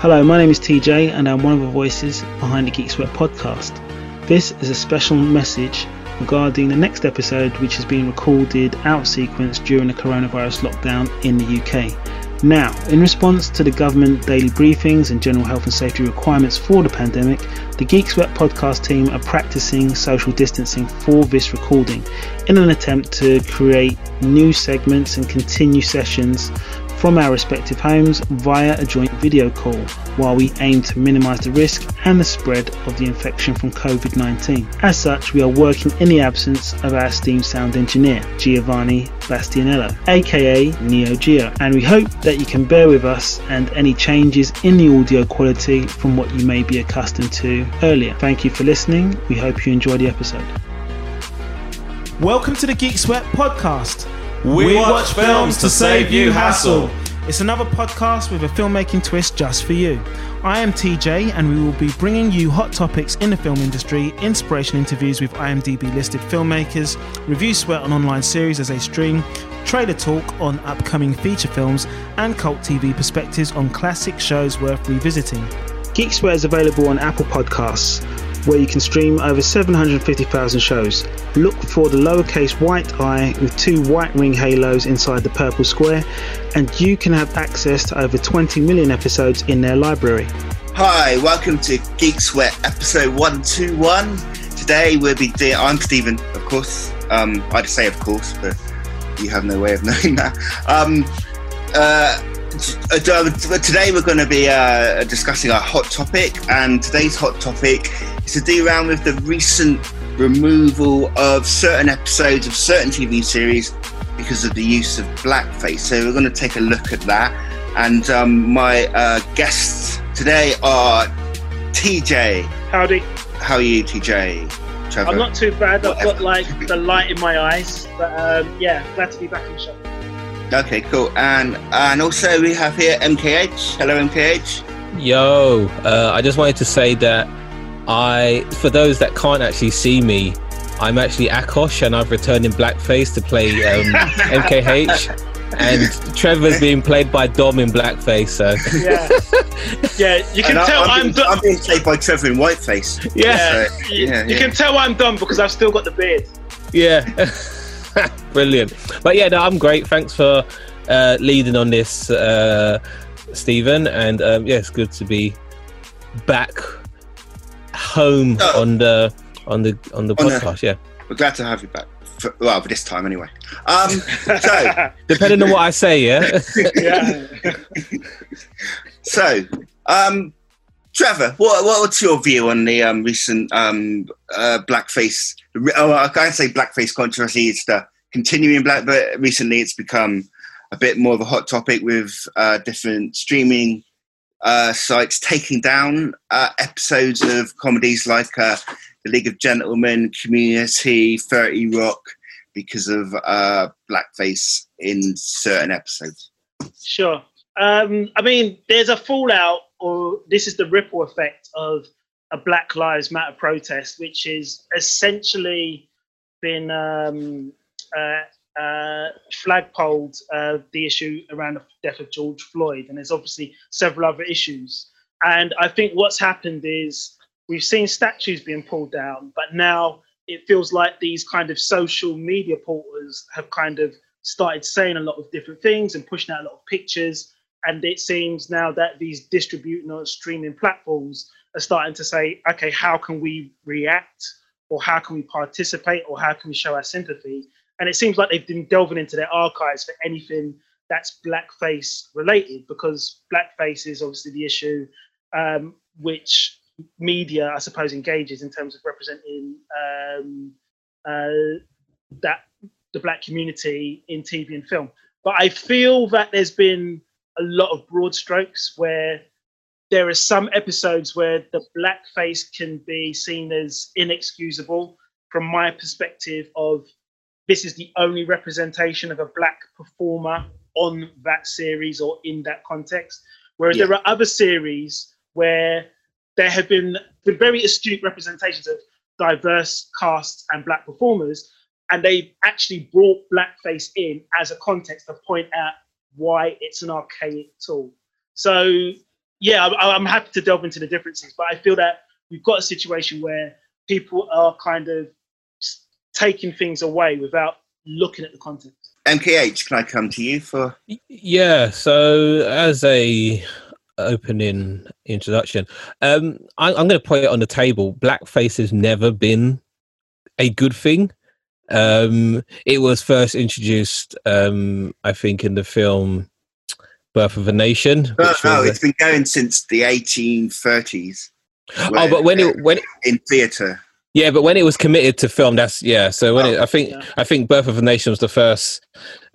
Hello, my name is TJ and I'm one of the voices behind the Geek Sweat podcast. This is a special message regarding the next episode which has been recorded out of sequence during the coronavirus lockdown in the UK. Now, in response to the government daily briefings and general health and safety requirements for the pandemic, the Geek Sweat podcast team are practicing social distancing for this recording in an attempt to create new segments and continue sessions from our respective homes via a joint video call while we aim to minimize the risk and the spread of the infection from COVID 19. As such, we are working in the absence of our esteemed sound engineer, Giovanni Bastianello, aka Neo Geo, and we hope that you can bear with us and any changes in the audio quality from what you may be accustomed to earlier. Thank you for listening. We hope you enjoy the episode. Welcome to the Geek Sweat podcast. We watch films to save you hassle. It's another podcast with a filmmaking twist just for you. I am TJ, and we will be bringing you hot topics in the film industry, inspiration interviews with IMDb listed filmmakers, review sweat on online series as they stream, trailer talk on upcoming feature films, and cult TV perspectives on classic shows worth revisiting. Geek Sweat is available on Apple Podcasts, where you can stream over 750,000 shows. Look for the lowercase white eye with two white ring halos inside the purple square, and you can have access to over 20 million episodes in their library. Hi, welcome to Geek Sweat episode 121. Today we'll be doing, I'm Stephen, of course. Um, I'd say of course, but you have no way of knowing that. Um, uh, today we're going to be uh, discussing a hot topic, and today's hot topic to do around with the recent removal of certain episodes of certain TV series because of the use of blackface. So we're going to take a look at that, and um, my uh, guests today are TJ. Howdy. How are you, TJ? Trevor? I'm not too bad. I've got like the light in my eyes, but um, yeah, glad to be back in the show. Okay, cool. And and also we have here MKH. Hello, MKH. Yo, uh, I just wanted to say that I, for those that can't actually see me, I'm actually Akosh, and I've returned in blackface to play um, MKH. And Trevor's being played by Dom in blackface, so yeah, yeah. You can And I- tell I'm, I'm, being, dumb. I'm being played by Trevor in whiteface. yeah, So, you, yeah, you yeah. can tell I'm dumb because I've still got the beard. yeah, brilliant. But yeah, no, I'm great. Thanks for uh, leading on this, uh, Stephen. And um, yeah, it's good to be back home Oh. on the on the on the On podcast. Yeah, We're glad to have you back. For, well, for this time anyway. Um, so, depending on what I say. Yeah. yeah. so, um, Trevor, what, what what's your view on the um, recent um, uh, blackface? Oh, I can't say blackface controversy. It's the continuing black, but recently it's become a bit more of a hot topic with uh, different streaming uh, sites taking down uh, episodes of comedies like uh, The League of Gentlemen, Community, Thirty Rock, because of uh, blackface in certain episodes. Sure. Um, I mean, there's a fallout, or this is the ripple effect of a Black Lives Matter protest, which is essentially been um, uh, flagpoled uh, the issue around the death of George Floyd, and there's obviously several other issues. And I think what's happened is we've seen statues being pulled down, but now it feels like these kind of social media portals have kind of started saying a lot of different things and pushing out a lot of pictures. And it seems now that these distributing or streaming platforms are starting to say, okay, how can we react or how can we participate or how can we show our sympathy? And it seems like they've been delving into their archives for anything that's blackface related because blackface is obviously the issue um, which media, I suppose, engages in terms of representing um, uh, that the black community in TV and film. But I feel that there's been a lot of broad strokes where there are some episodes where the blackface can be seen as inexcusable from my perspective of this is the only representation of a black performer on that series or in that context. Whereas Yeah. there are other series where there have been, been very astute representations of diverse casts and black performers, and they actually brought blackface in as a context to point out why it's an archaic tool. So yeah, I'm happy to delve into the differences, but I feel that we've got a situation where people are kind of taking things away without looking at the context. MKH, can I come to you for? Yeah. So as a opening introduction, um, I, I'm going to put it on the table. Blackface has never been a good thing. Um, it was first introduced, um, I think, in the film Birth of a Nation. No, which no, was a- it's been going since the 1830s. oh, but when it when it, in theatre. Yeah, but when it was committed to film, that's yeah. So when Oh, it, I think yeah. I think Birth of a Nation was the first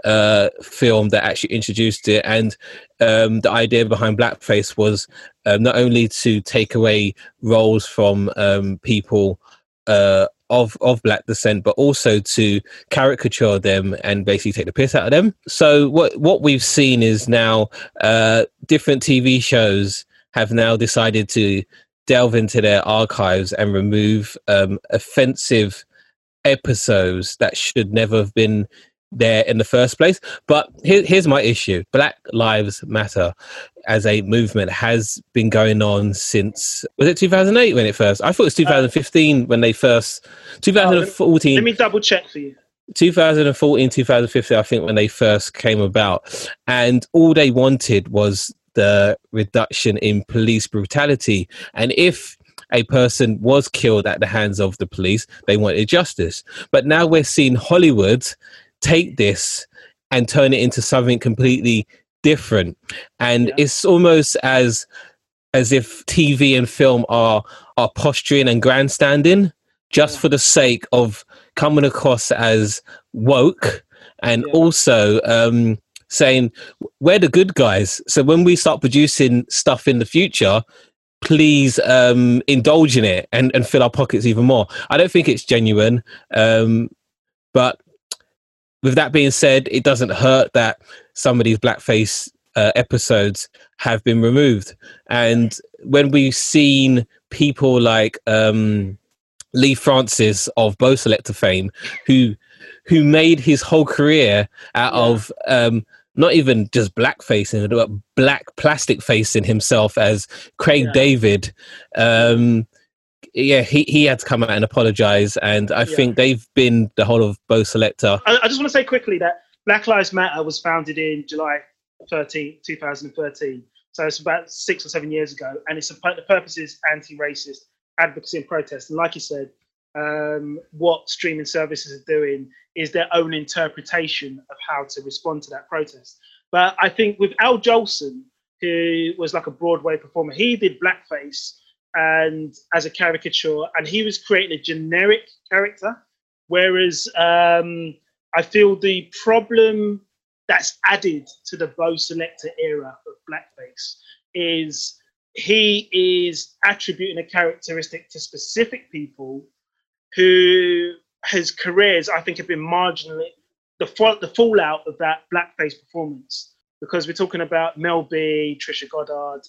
uh, film that actually introduced it, and um, the idea behind blackface was um, not only to take away roles from um, people uh, of of black descent, but also to caricature them and basically take the piss out of them. So what what we've seen is now uh, different TV shows have now decided to delve into their archives and remove um, offensive episodes that should never have been there in the first place. But here, here's my issue Black Lives Matter as a movement has been going on since, was it 2008 when it first? I thought it was 2015 when they first, 2014. Let me double check for you. 2014 2015 i think when they first came about and all they wanted was the reduction in police brutality and if a person was killed at the hands of the police they wanted justice but now we're seeing hollywood take this and turn it into something completely different and Yeah. it's almost as as if tv and film are are posturing and grandstanding just for the sake of coming across as woke and Yeah. also um, saying we're the good guys. So when we start producing stuff in the future, please um, indulge in it and, and fill our pockets even more. I don't think it's genuine, um, but with that being said, it doesn't hurt that some of these blackface uh, episodes have been removed. And when we've seen people like um, Leigh Francis of Bo' Selecta fame, who who made his whole career out Yeah. of um, not even just blackfacing, but black plastic facing himself as Craig Yeah. David. Um, yeah, he, he had to come out and apologize, and I Yeah. think they've been the whole of Bo' Selecta. I, I just want to say quickly that Black Lives Matter was founded in July 13, 2013. So it's about six or seven years ago. And it's a, the purpose is anti racist advocacy and protest. And like you said, um, what streaming services are doing is their own interpretation of how to respond to that protest. But I think with Al Jolson, who was like a Broadway performer, he did blackface and as a caricature, and he was creating a generic character. Whereas um, I feel the problem that's added to the Bo' Selecta era of blackface is he is attributing a characteristic to specific people who his careers I think have been marginally the fall, the fallout of that blackface performance because we're talking about Mel B, Trisha Goddard,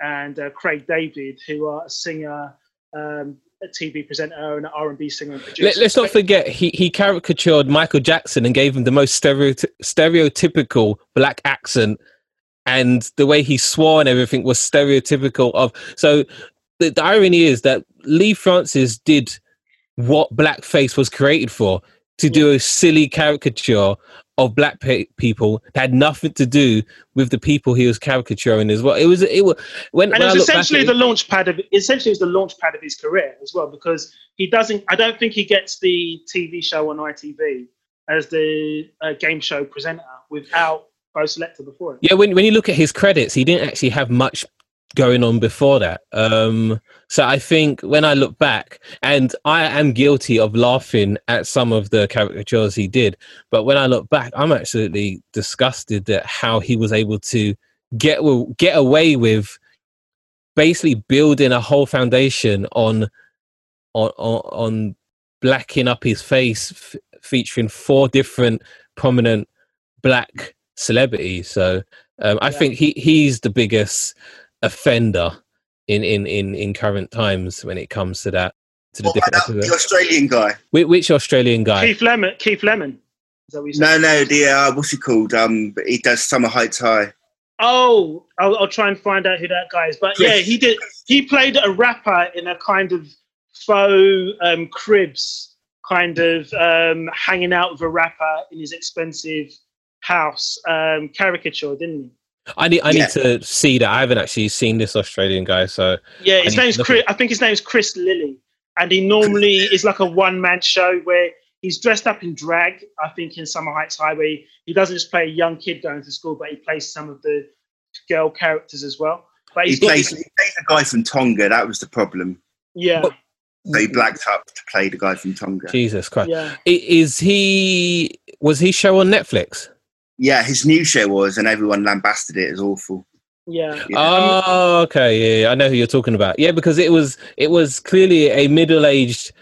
and uh, Craig David, who are a singer, um, a TV presenter, and an R&B singer and producer. Let, us not forget he, he caricatured Michael Jackson and gave him the most stereoty- stereotypical black accent, and the way he swore and everything was stereotypical of. So the, the irony is that Leigh Francis did what blackface was created for to do a silly caricature of black pe- people that had nothing to do with the people he was caricaturing as well. It was it was when, and when it was essentially the it- launch pad of essentially it was the launch pad of his career as well because he doesn't I don't think he gets the TV show on ITV as the uh, game show presenter without Bo' Selecta before it. Yeah, when when you look at his credits, he didn't actually have much going on before that. Um, so I think when I look back, and I am guilty of laughing at some of the caricatures he did, but when I look back, I'm absolutely disgusted at how he was able to get get away with basically building a whole foundation on on on, on blacking up his face, f- featuring four different prominent black celebrities. So um, I Yeah. think he he's the biggest offender in, in, in, in current times when it comes to that to the What different about the. Australian guy? Which, which Australian guy? Keith Lemon. Keith Lemon. Is that what you said? No, no, the uh, what's he called? Um, he does Summer Heights High. Oh, I'll, I'll, try and find out who that guy is. But Chris. yeah, he did. He played a rapper in a kind of faux um, cribs, kind of um, hanging out with a rapper in his expensive house um, caricature, didn't he? I need I yeah. need to see that. I haven't actually seen this Australian guy, so yeah, his name's Chris. I think his name's Chris Lilley, and he normally is like a one man show where he's dressed up in drag. I think in Summer Heights Highway, he doesn't just play a young kid going to school, but he plays some of the girl characters as well. But he plays, he plays a guy from Tonga. That was the problem. Yeah. But, so he blacked up to play the guy from Tonga. Jesus Christ! Yeah. Is he? Was he show on Netflix? Yeah, his new show was, and everyone lambasted it as awful. Yeah. yeah. Oh, okay. Yeah, I know who you're talking about. Yeah, because it was it was clearly a middle-aged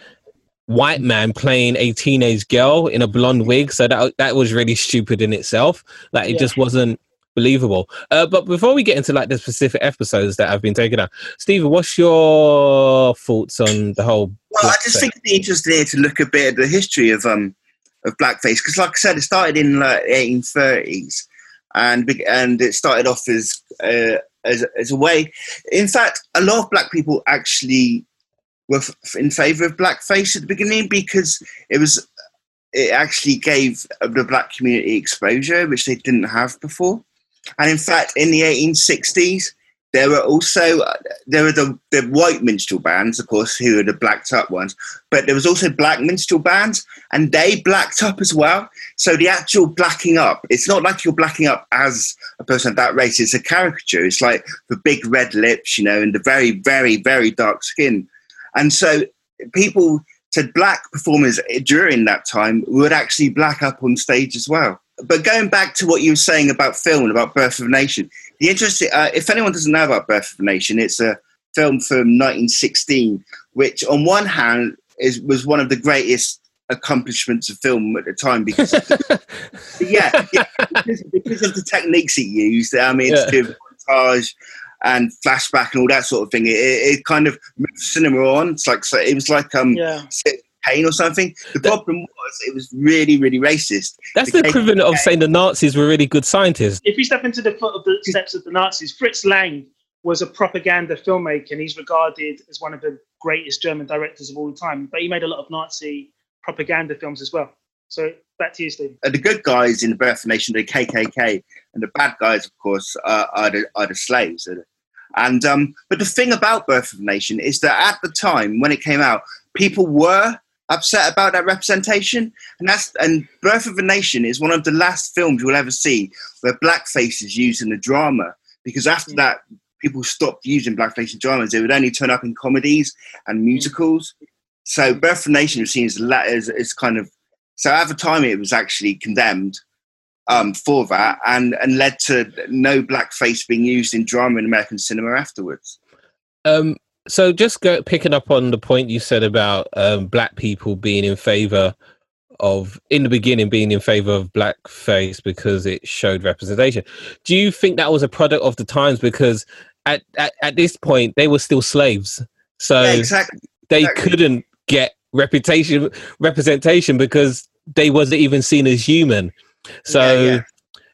white man playing a teenage girl in a blonde wig. So that that was really stupid in itself. Like it yeah. just wasn't believable. Uh, but before we get into like the specific episodes that have been taken out, Stephen, what's your thoughts on the whole? Well, I just think it'd be interesting to look a bit at the history of um of blackface because, like I said, it started in like 1830s, and and it started off as uh, as as a way. In fact, a lot of black people actually were f- in favour of blackface at the beginning because it was it actually gave the black community exposure which they didn't have before. And in fact, in the 1860s, there were also uh, there were the, the white minstrel bands, of course, who are the blacked up ones, but there was also black minstrel bands, and they blacked up as well. So the actual blacking up, it's not like you're blacking up as a person of that race. It's a caricature. It's like the big red lips, you know, and the very, very, very dark skin. And so people said black performers during that time would actually black up on stage as well. But going back to what you were saying about film and about Birth of a Nation, the interesting, uh, if anyone doesn't know about Birth of a Nation, it's a film from 1916, which on one hand is was one of the greatest accomplishments of film at the time because yeah, yeah because, because, of the techniques it used. I mean, yeah. to montage and flashback and all that sort of thing. It, it, kind of moved cinema on. It's like so it was like um yeah. Pain or something. The problem was it was really, really racist. That's the, the equivalent of saying the Nazis were really good scientists. If you step into the foot of the steps of the Nazis, Fritz Lang was a propaganda filmmaker and he's regarded as one of the greatest German directors of all time. But he made a lot of Nazi propaganda films as well. So back to you, Steve. Uh, the good guys in the Birth of Nation, the KKK, and the bad guys, of course, uh, are, the, are the slaves. And um, but the thing about Birth of a Nation is that at the time when it came out, people were upset about that representation, and that's and Birth of a Nation is one of the last films you'll ever see where blackface is used in a drama. Because after mm. that, people stopped using blackface in dramas; they would only turn up in comedies and musicals. So Birth of a Nation was seen as, as, as kind of so at the time it was actually condemned um, for that and, and led to no blackface being used in drama in American cinema afterwards. Um, so just go, picking up on the point you said about um, black people being in favor of in the beginning being in favor of blackface because it showed representation do you think that was a product of the times because at, at, at this point they were still slaves so yeah, exactly. they exactly. couldn't get reputation representation because they wasn't even seen as human so yeah,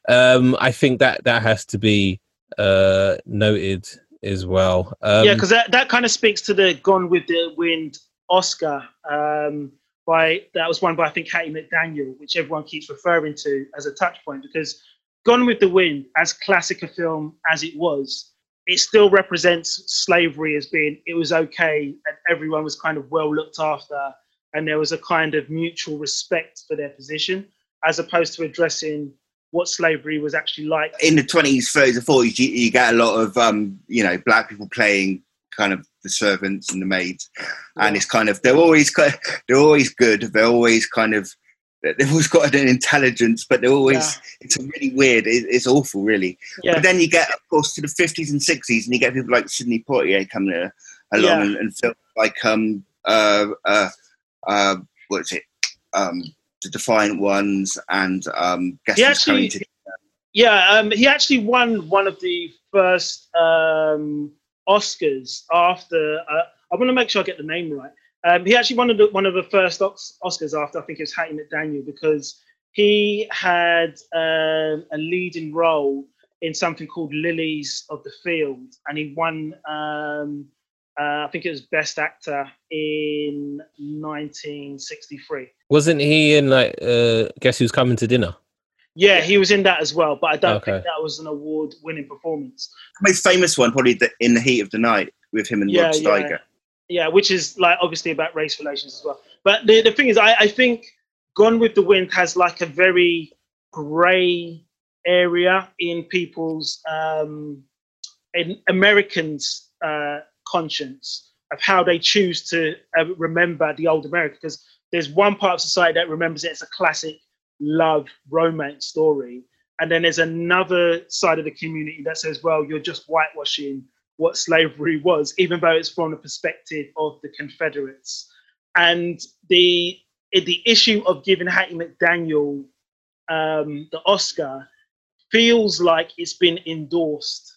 yeah. um i think that that has to be uh noted as well. Um, yeah because that, that kind of speaks to the gone with the wind oscar um by that was won by i think hattie mcdaniel which everyone keeps referring to as a touch point because gone with the wind as classic a film as it was it still represents slavery as being it was okay and everyone was kind of well looked after and there was a kind of mutual respect for their position as opposed to addressing what slavery was actually like in the 20s 30s and 40s you, you get a lot of um, you know black people playing kind of the servants and the maids yeah. and it's kind of they're always they're always good they're always kind of they've always got an intelligence, but they're always yeah. it's really weird. It, it's awful, really. Yeah. But then you get, of course, to the fifties and sixties, and you get people like Sidney Poitier coming along yeah. and, and film like um uh uh uh what is it um the Defiant Ones and um guess he actually, to- yeah um he actually won one of the first um Oscars after uh, I want to make sure I get the name right um, he actually won the, one of the first Oscars after I think it was Hattie McDaniel because he had um, a leading role in something called Lilies of the Field, and he won. Um, uh, I think it was Best Actor in 1963. Wasn't he in like uh, Guess Who's Coming to Dinner? Yeah, he was in that as well, but I don't Okay. think that was an award-winning performance. The most famous one, probably the, in the heat of the night with him and Yeah, Rod yeah. Yeah, which is like obviously about race relations as well. But the, the thing is, I, I think Gone with the Wind has like a very grey area in people's um, in Americans' uh, conscience of how they choose to uh, remember the old America. Because there's one part of society that remembers it as a classic love romance story, and then there's another side of the community that says, "Well, you're just whitewashing what slavery was, even though it's from the perspective of the Confederates." And the the issue of giving Hattie McDaniel um, the Oscar feels like it's been endorsed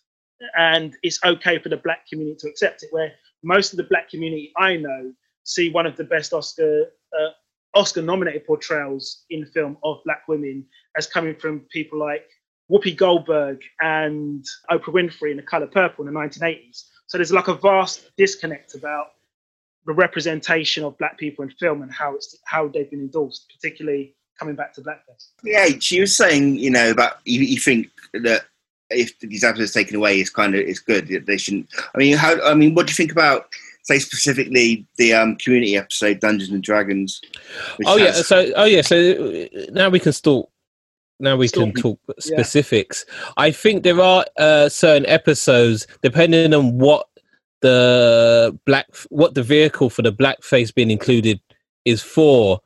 and it's okay for the black community to accept it. Where most of the black community I know see one of the best Oscar uh, Oscar nominated portrayals in film of black women as coming from people like Whoopi Goldberg and Oprah Winfrey in The Color Purple in the 1980s. So there's like a vast disconnect about the representation of black people in film and how it's how they've been endorsed, particularly coming back to blackface. Yeah, she was saying, you know, about you, you think that if these episodes taken away is kind of is good. They shouldn't. I mean, how? I mean, what do you think about, say, specifically the um, community episode Dungeons and Dragons? Oh yeah, has- so oh yeah, so uh, now we can talk. Now we can talk specifics. I think there are uh, certain episodes, depending on what the black, what the vehicle for the blackface being included is for,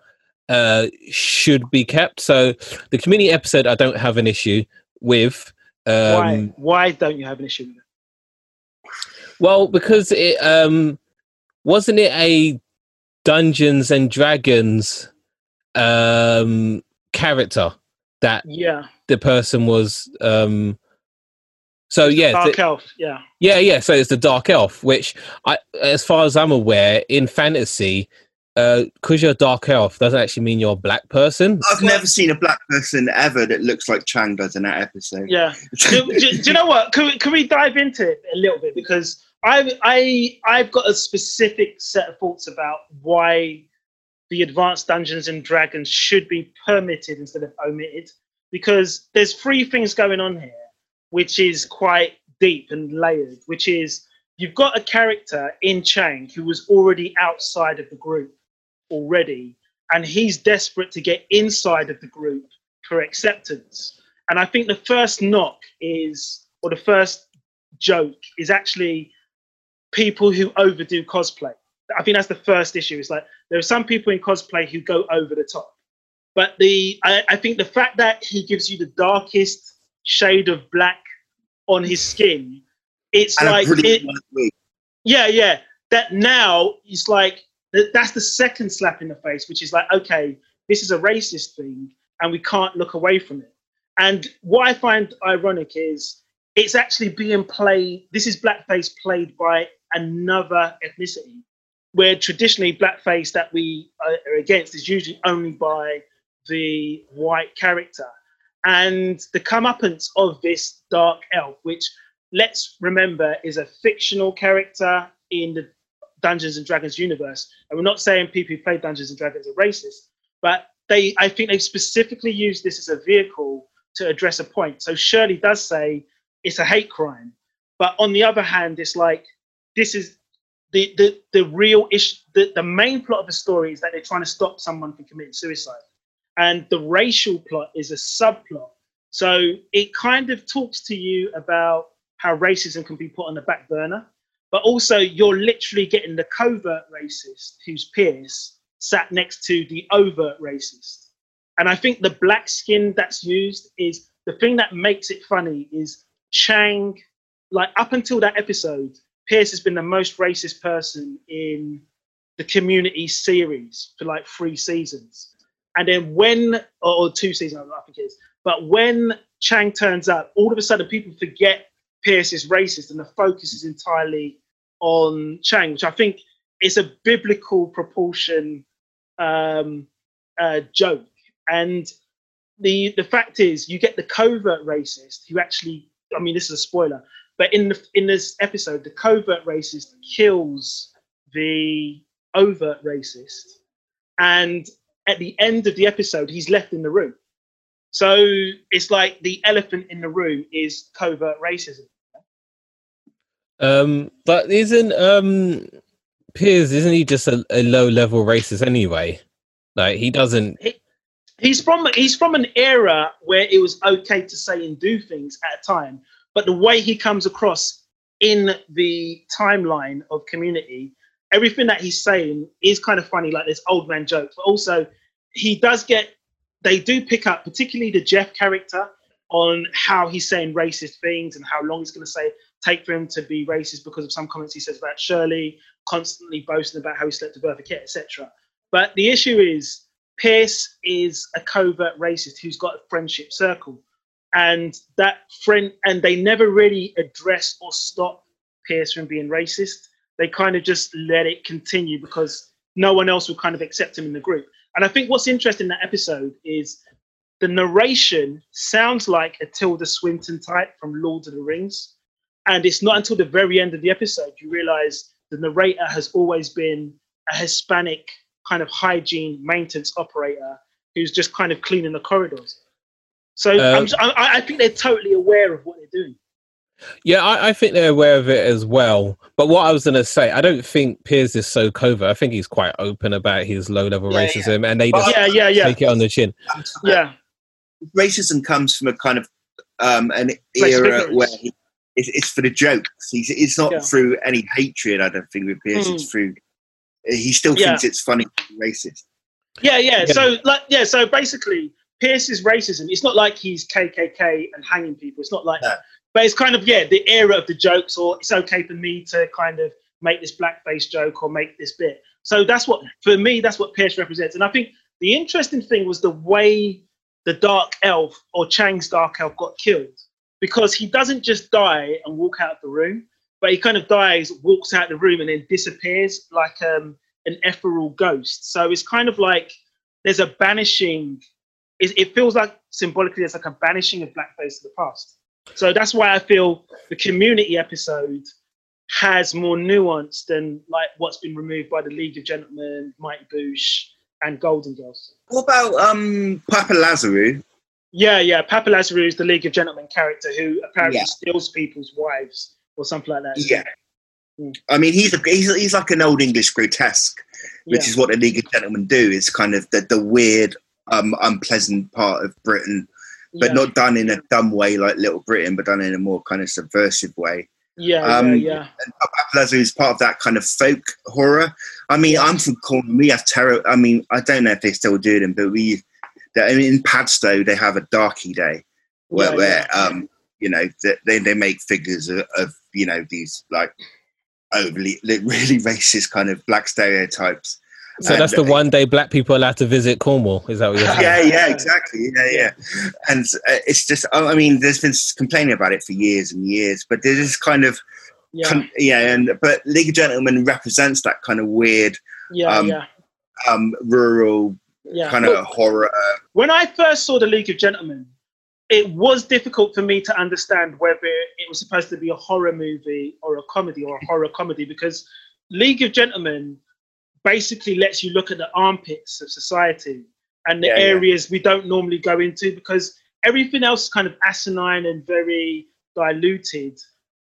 uh, should be kept. So the community episode, I don't have an issue with. Why? Um, Why don't you have an issue with it? Well, because it um wasn't it a Dungeons and Dragons um character that Yeah, the person was um so yeah Dark th- Elf. Yeah, yeah yeah so it's the dark elf which i as far as i'm aware in fantasy uh because you're a dark elf doesn't actually mean you're a black person I've never seen a black person ever that looks like Chang does in that episode. yeah. do, do- do you know what? Can we, can we dive into it a little bit because I I I've got a specific set of thoughts about why the advanced Dungeons and Dragons should be permitted instead of omitted because there's three things going on here which is quite deep and layered which is you've got a character in Chang who was already outside of the group already and he's desperate to get inside of the group for acceptance and I think the first knock is, or the first joke is actually people who overdo cosplay. I think that's the first issue. It's like there are some people in cosplay who go over the top. But the I, I think the fact that he gives you the darkest shade of black on his skin, it's And like it, yeah, yeah. That now it's like that's the second slap in the face, which is like, okay, this is a racist thing, and we can't look away from it. And what I find ironic is it's actually being played. This is blackface played by another ethnicity, where traditionally blackface that we uh, are against is usually only by the white character. And the comeuppance of this dark elf, which let's remember is a fictional character in the Dungeons and Dragons universe. And we're not saying people who play Dungeons and Dragons are racist, but they I think they specifically use this as a vehicle to address a point. So Shirley does say it's a hate crime, but on the other hand, it's like this is the the, the real issue. The, the main plot of the story is that they're trying to stop someone from committing suicide, and the racial plot is a subplot. So it kind of talks to you about how racism can be put on the back burner, but also you're literally getting the covert racist, who's Pierce, sat next to the overt racist. And I think the black skin that's used is the thing that makes it funny is Chang, like up until that episode, Pierce has been the most racist person in the community series for like three seasons. And then when, or, or two seasons, I think it is, but when Chang turns up, all of a sudden people forget Pierce is racist and the focus is entirely on Chang, which I think is a biblical proportion um, uh, joke. And the the fact is, you get the covert racist who actually I mean, this is a spoiler, but in the in this episode, the covert racist kills the overt racist, and at the end of the episode, he's left in the room. So it's like the elephant in the room is covert racism. Um, but isn't um Pierce? Isn't he just a, a low level racist anyway? Like he doesn't. He, he's from he's from an era where it was okay to say and do things at a time, but the way he comes across in the timeline of community, everything that he's saying is kind of funny, like this old man jokes, but also he does get they do pick up, particularly the Jeff character, on how he's saying racist things and how long it's going to say take for him to be racist because of some comments he says about Shirley, constantly boasting about how he slept with Eartha Kitt, etc. But the issue is Pierce is a covert racist who's got a friendship circle, and that friend and they never really address or stop Pierce from being racist. They kind of just let it continue because no one else will kind of accept him in the group. And I think what's interesting in that episode is the narration sounds like a Tilda Swinton type from Lord of the Rings. And it's not until the very end of the episode you realize the narrator has always been a Hispanic kind of hygiene maintenance operator who's just kind of cleaning the corridors. So uh, I, I think they're totally aware of what they're doing. Yeah, I, I, think they're aware of it as well. But what I was going to say, I don't think Pierce is so covert. I think he's quite open about his low level yeah, racism, yeah. and they just yeah, yeah, yeah. take it on the chin. Yeah, racism comes from a kind of um, an era where he, it's, it's, for the jokes. He's, it's not yeah. through any hatred. I don't think with Pierce. Mm. It's hmm. through he still thinks it's funny racist. Yeah, yeah. So like, yeah. So basically, Pierce's racism. It's not like he's KKK and hanging people. It's not like no. But it's kind of yeah the era of the jokes or it's okay for me to kind of make this blackface joke or make this bit. So that's what for me that's what pierce represents. And i think the interesting thing was the way the dark elf or chang's dark elf got killed. Because he doesn't just die and walk out of the room but he kind of dies walks out the room and then disappears like um, an ethereal ghost. So it's kind of like there's a banishing it, it feels like symbolically there's like a banishing of blackface to the past so that's why I feel the community episode has more nuance than like what's been removed by the League of Gentlemen, Mighty Boosh, and Golden Girls. What about um Papa Lazarou? Yeah, yeah. Papa Lazarou is the League of Gentlemen character who apparently yeah. steals people's wives or something like that. Yeah. Mm. I mean, he's a, he's he's like an old English grotesque, which yeah. is what the League of Gentlemen do. It's kind of the the weird, um, unpleasant part of Britain but yeah. not done in a dumb way like Little Britain, but done in a more kind of subversive way. Yeah, um, yeah, yeah. Is part of that kind of folk horror. I mean, I'm from Cornwall. We have terror. I mean, I don't know if they still do them, but we, I mean, in Padstow they have a Darky Day, where, yeah, where yeah. um, you know, they they make figures of, of you know these like overly really racist kind of black stereotypes so and, that's the one day black people allowed to visit Cornwall. Is that what you're saying? Yeah, yeah, exactly. Yeah, yeah. And uh, it's just, I mean, there's been complaining about it for years and years, but there's this kind of, yeah, con- yeah and but League of Gentlemen represents that kind of weird, yeah, um, yeah. Um, rural yeah. kind of horror. When I first saw the League of Gentlemen, it was difficult for me to understand whether it was supposed to be a horror movie or a comedy or a horror comedy because League of Gentlemen basically lets you look at the armpits of society and the yeah, areas yeah. we don't normally go into because everything else is kind of asinine and very diluted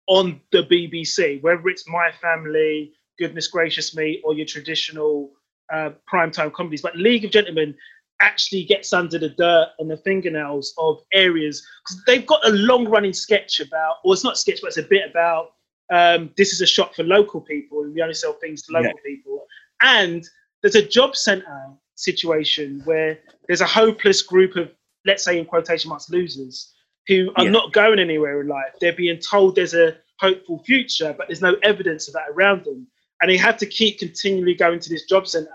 on the BBC, whether it's My Family, Goodness Gracious Me, or your traditional uh, primetime comedies. But League of Gentlemen actually gets under the dirt and the fingernails of areas because they've got a long running sketch about, or it's not sketch, but it's a bit about um, this is a shop for local people and we only sell things to local yeah. people. And there's a job center situation where there's a hopeless group of, let's say in quotation marks, losers who are yeah. not going anywhere in life. They're being told there's a hopeful future, but there's no evidence of that around them. And they have to keep continually going to this job center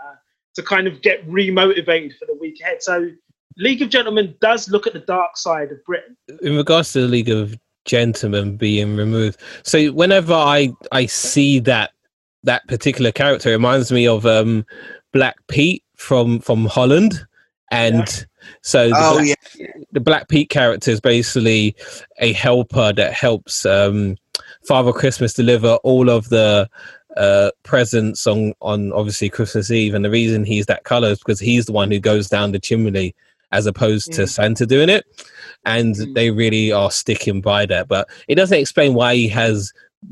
to kind of get remotivated for the week ahead. So League of Gentlemen does look at the dark side of Britain. In regards to the League of Gentlemen being removed, so whenever I I see that that particular character reminds me of um, Black Pete from from Holland, and Yeah. so the, Oh Black, yeah, the Black Pete character is basically a helper that helps um, Father Christmas deliver all of the uh, presents on on obviously Christmas Eve, and the reason he's that color is because he's the one who goes down the chimney as opposed to Mm. Santa doing it, and Mm. they really are sticking by that. But it doesn't explain why he has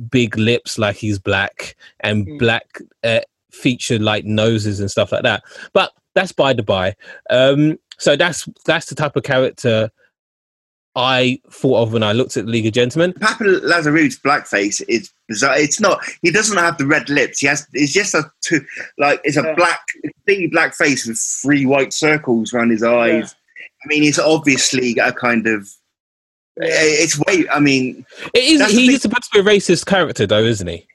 big lips like he's black and Mm. black uh, featured like noses and stuff like that. But that's by the by. Um, so that's that's the type of character I thought of when I looked at the League of Gentlemen. Papa Lazarou's blackface is bizarre. It's not. He doesn't have the red lips. He has. It's just a two. Like it's a Yeah. black, completely black face with three white circles around his eyes. I mean, it's obviously a kind of. It's way. I mean, It is he's supposed to be a racist character though, isn't he?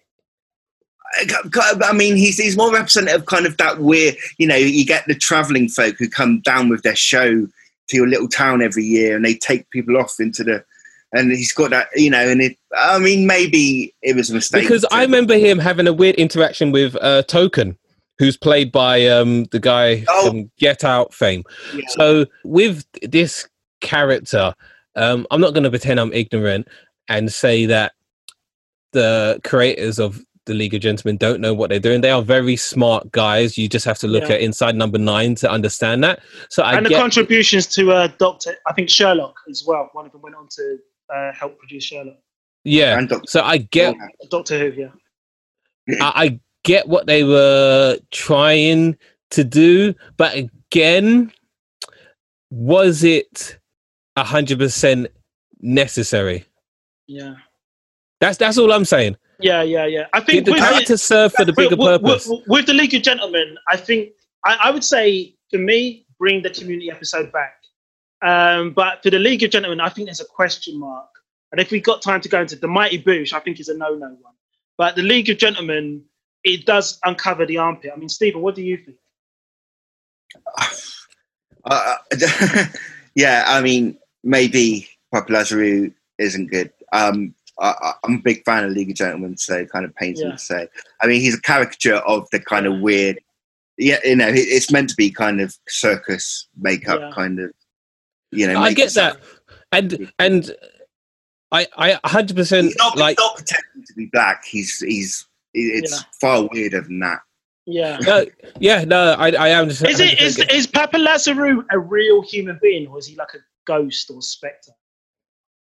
I I mean, he's he's more representative of kind of that weird. You know, you get the traveling folk who come down with their show to your little town every year, and they take people off into the. And he's got that, you know, and it. I mean, maybe it was a mistake Because I remember him having a weird interaction with uh, Token, who's played by um, the guy Oh. from Get Out fame. Yeah. So with this character, um, I'm not going to pretend I'm ignorant and say that the creators of the League of Gentlemen don't know what they're doing. They are very smart guys. You just have to look Yeah. at Inside Number Nine to understand that. So I and the get contributions to uh, Doctor, I think Sherlock as well. One of them went on to uh, help produce Sherlock. yeah. and Dr. So I get Doctor Who, yeah. I, I get what they were trying to do, but again, was it a hundred percent necessary? Yeah. That's that's all I'm saying. Yeah, yeah, yeah. I think the with, character serve for the bigger with- purpose? With, with the League of Gentlemen, I think I, I would say for me, bring the community episode back. Um, but for the League of Gentlemen, I think there's a question mark. And if we got time to go into the Mighty Boosh, I think is a no-no one. But the League of Gentlemen, it does uncover the armpit. I mean, Stephen, what do you think? Uh, yeah, I mean, maybe Papa Lazarou isn't good. Um, I, I- I'm a big fan of League of Gentlemen, so it kind of pains me to say. I mean, he's a caricature of the kind of weird. Yeah, you know, it's meant to be kind of circus makeup, Yeah. kind of. You know, I get that, and and I I hundred percent He's not, like he's not pretending to be black. He's he's it's Yeah. far weirder than that. Yeah. no, yeah no I I am just Is it 100% is Papa Lazarou a real human being, or is he like a ghost or spectre?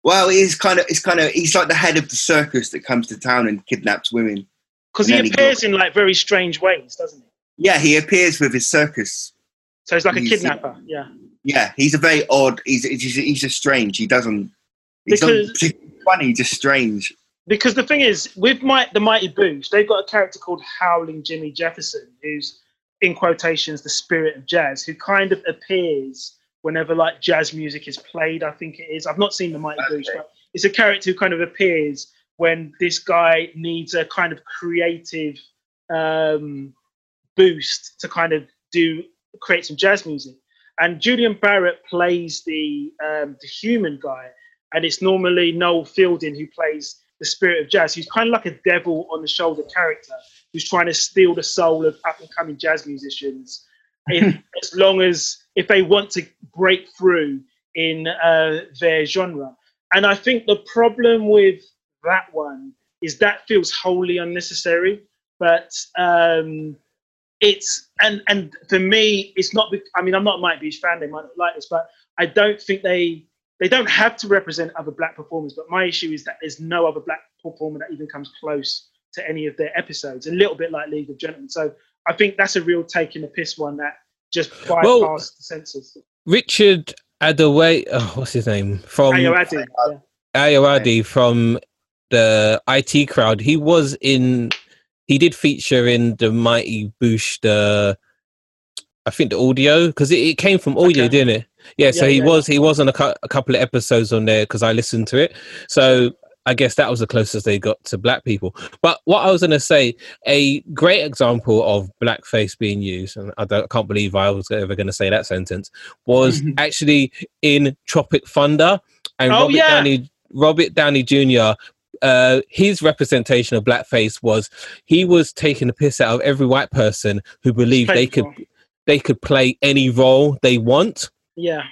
Well, he's kind of he's kind of he's like the head of the circus that comes to town and kidnaps women. Because he then he appears in like very strange ways, doesn't he? Yeah, he appears with his circus. So he's like a kidnapper. Yeah. Yeah, he's a very odd. He's he's, he's just strange. He doesn't. He's not Because- particularly funny. Just strange. Because the thing is, with my, the Mighty Boosh, they've got a character called Howling Jimmy Jefferson, who's in quotations the spirit of jazz, who kind of appears whenever like jazz music is played. I think it is. I've not seen the Mighty Boosh, Okay. but it's a character who kind of appears when this guy needs a kind of creative um, boost to kind of do create some jazz music. And Julian Barratt plays the um, the human guy, and it's normally Noel Fielding who plays the spirit of jazz. He's kind of like a devil on the shoulder character who's trying to steal the soul of up and coming jazz musicians. If, as long as if they want to break through in uh, their genre, and I think the problem with that one is that feels wholly unnecessary. But um, it's and and for me, it's not. I mean, I'm not a Mighty Boosh fan. They might not like this, but I don't think they they don't have to represent other black performers. But my issue is that there's no other black performer that even comes close to any of their episodes. A little bit like League of Gentlemen. So I think that's a real taking the piss one that just bypassed Well- the censors. Richard Adaway oh, what's his name from Ayoade, yeah. Ayoade from the IT crowd. He was in. He did feature in the Mighty Boosh. The I think the audio because it, it came from audio, Okay. didn't it? Yeah. So he yeah, was he was on a, cou- a couple of episodes on there because I listened to it. So I guess that was the closest they got to black people. But what I was going to say, a great example of blackface being used, and I, don't, I can't believe I was ever going to say that sentence, was actually in Tropic Thunder and Oh, Robert yeah. Downey Robert Downey Jr. Uh, his representation of blackface was he was taking the piss out of every white person who believed they could they could play any role they want. Yeah.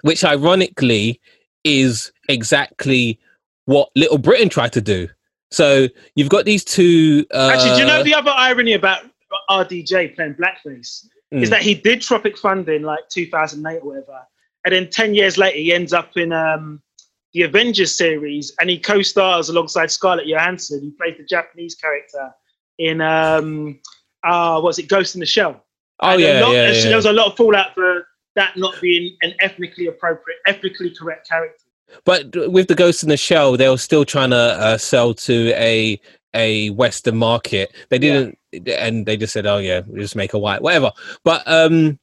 Which ironically is exactly what Little Britain tried to do. So you've got these two. Uh, Actually, do you know the other irony about RDJ playing blackface mm. is that he did Tropic Thunder in like 2008 or whatever, and then 10 years later he ends up in um, the Avengers series and he co-stars alongside Scarlett Johansson. He plays the Japanese character in um, uh, what's it, Ghost in the Shell. Oh and yeah, lot, yeah, yeah. There was a lot of fallout for that not being an ethnically appropriate, ethnically correct character. But with the Ghost in the Shell, they were still trying to uh, sell to a a Western market. They didn't, yeah. and they just said, "Oh yeah, we'll just make a white, whatever." But um,